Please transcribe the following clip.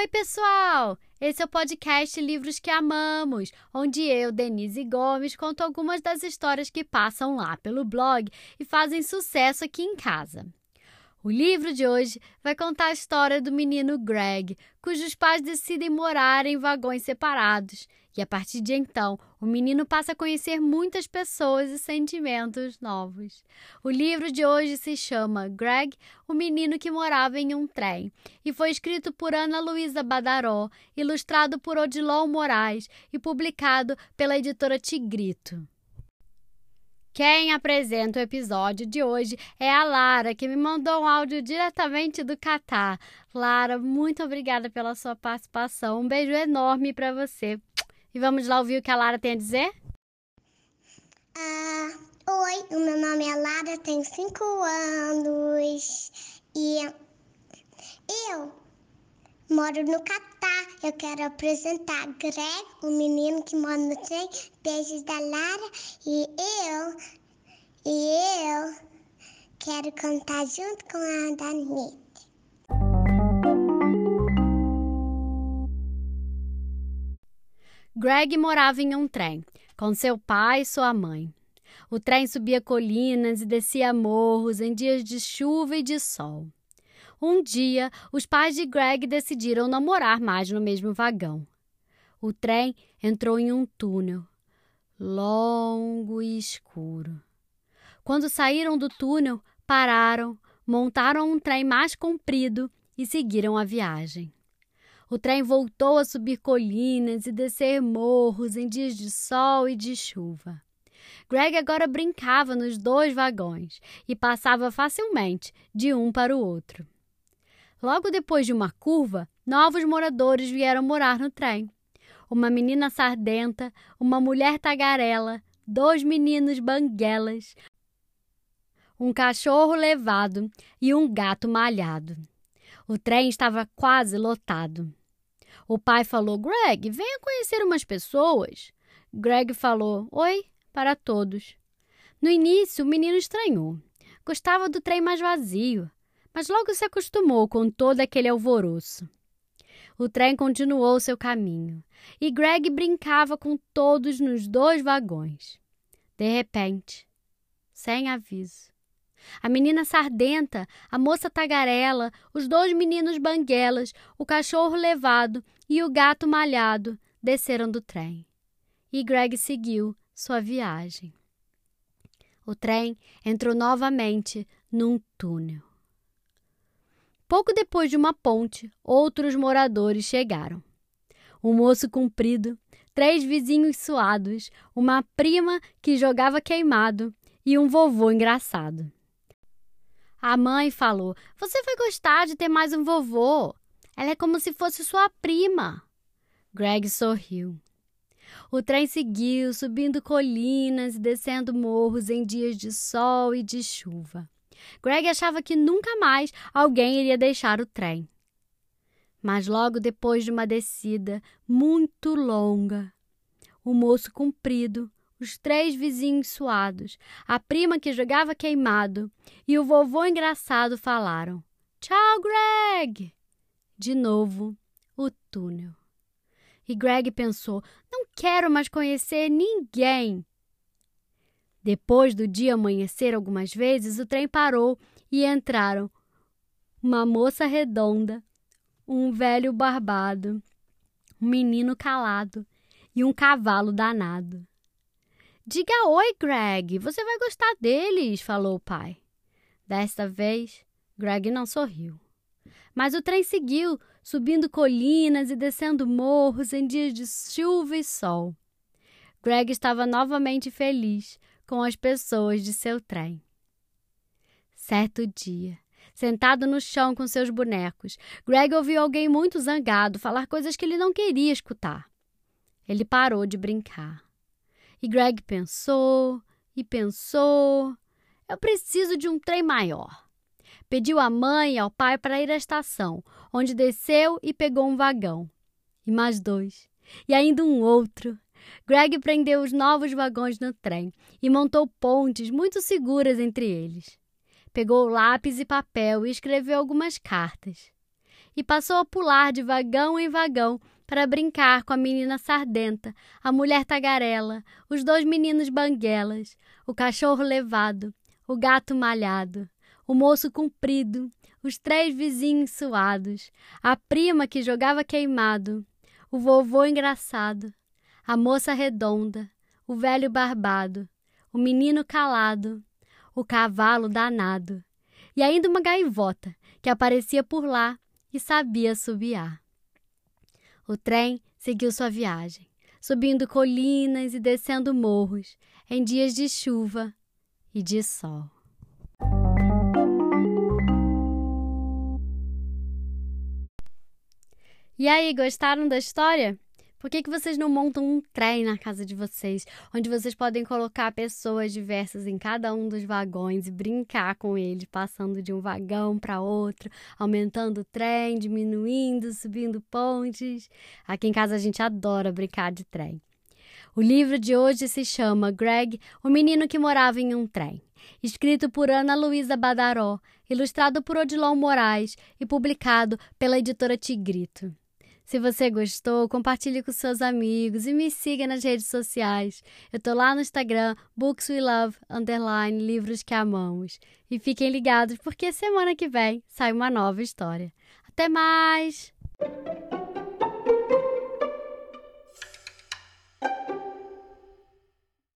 Oi, pessoal! Esse é o podcast Livros que Amamos, onde eu, Denise Gomes, conto algumas das histórias que passam lá pelo blog e fazem sucesso aqui em casa. O livro de hoje vai contar a história do menino Greg, cujos pais decidem morar em vagões separados. E a partir de então, o menino passa a conhecer muitas pessoas e sentimentos novos. O livro de hoje se chama Greg, o menino que morava em um trem, e foi escrito por Ana Luísa Badaró, ilustrado por Odilon Moraes e publicado pela editora Tigrito. Quem apresenta o episódio de hoje é a Lara, que me mandou um áudio diretamente do Catar. Lara, muito obrigada pela sua participação. Um beijo enorme para você. E vamos lá ouvir o que a Lara tem a dizer? Ah, oi, o meu nome é Lara, tenho 5 anos e eu moro no Catar. Eu quero apresentar Greg, o menino que mora no trem. Beijos da Lara. E eu, e eu quero cantar junto com a Danita. Greg morava em um trem, com seu pai e sua mãe. O trem subia colinas e descia morros em dias de chuva e de sol. Um dia, os pais de Greg decidiram não morar mais no mesmo vagão. O trem entrou em um túnel, longo e escuro. Quando saíram do túnel, pararam, montaram um trem mais comprido e seguiram a viagem. O trem voltou a subir colinas e descer morros em dias de sol e de chuva. Greg agora brincava nos dois vagões e passava facilmente de um para o outro. Logo depois de uma curva, novos moradores vieram morar no trem. Uma menina sardenta, uma mulher tagarela, dois meninos banguelas, um cachorro levado e um gato malhado. O trem estava quase lotado. O pai falou: Greg, venha conhecer umas pessoas. Greg falou: Oi, para todos. No início, o menino estranhou. Gostava do trem mais vazio mas logo se acostumou com todo aquele alvoroço. O trem continuou seu caminho e Greg brincava com todos nos dois vagões. De repente, sem aviso, a menina sardenta, a moça tagarela, os dois meninos banguelas, o cachorro levado e o gato malhado desceram do trem. E Greg seguiu sua viagem. O trem entrou novamente num túnel. Pouco depois de uma ponte, outros moradores chegaram. Um moço comprido, três vizinhos suados, uma prima que jogava queimado e um vovô engraçado. A mãe falou: Você vai gostar de ter mais um vovô. Ela é como se fosse sua prima. Greg sorriu. O trem seguiu, subindo colinas e descendo morros em dias de sol e de chuva. Greg achava que nunca mais alguém iria deixar o trem. Mas logo depois de uma descida muito longa, o moço comprido, os três vizinhos suados, a prima que jogava queimado e o vovô engraçado falaram: Tchau, Greg! De novo, o túnel. E Greg pensou: não quero mais conhecer ninguém. Depois do dia amanhecer algumas vezes, o trem parou e entraram uma moça redonda, um velho barbado, um menino calado e um cavalo danado. Diga oi, Greg, você vai gostar deles, falou o pai. Desta vez, Greg não sorriu. Mas o trem seguiu, subindo colinas e descendo morros em dias de chuva e sol. Greg estava novamente feliz, com as pessoas de seu trem. Certo dia, sentado no chão com seus bonecos, Greg ouviu alguém muito zangado falar coisas que ele não queria escutar. Ele parou de brincar. E Greg pensou e pensou. Eu preciso de um trem maior. Pediu à mãe e ao pai para ir à estação, onde desceu e pegou um vagão. E mais dois. E ainda um outro. Greg prendeu os novos vagões no trem e montou pontes muito seguras entre eles. Pegou lápis e papel e escreveu algumas cartas. e passou a pular de vagão em vagão para brincar com a menina sardenta, a mulher tagarela, os dois meninos banguelas, o cachorro levado, o gato malhado, o moço comprido, os três vizinhos suados, a prima que jogava queimado, o vovô engraçado, a moça redonda, o velho barbado, o menino calado, o cavalo danado, e ainda uma gaivota que aparecia por lá e sabia subiar. O trem seguiu sua viagem, subindo colinas e descendo morros, em dias de chuva e de sol. E aí, gostaram da história? Por que, que vocês não montam um trem na casa de vocês, onde vocês podem colocar pessoas diversas em cada um dos vagões e brincar com eles, passando de um vagão para outro, aumentando o trem, diminuindo, subindo pontes? Aqui em casa a gente adora brincar de trem. O livro de hoje se chama Greg, o menino que morava em um trem. Escrito por Ana Luísa Badaró, ilustrado por Odilon Moraes e publicado pela editora Tigrito. Se você gostou, compartilhe com seus amigos e me siga nas redes sociais. Eu tô lá no Instagram, Books We Love, underline, livros que amamos. E fiquem ligados porque semana que vem sai uma nova história. Até mais!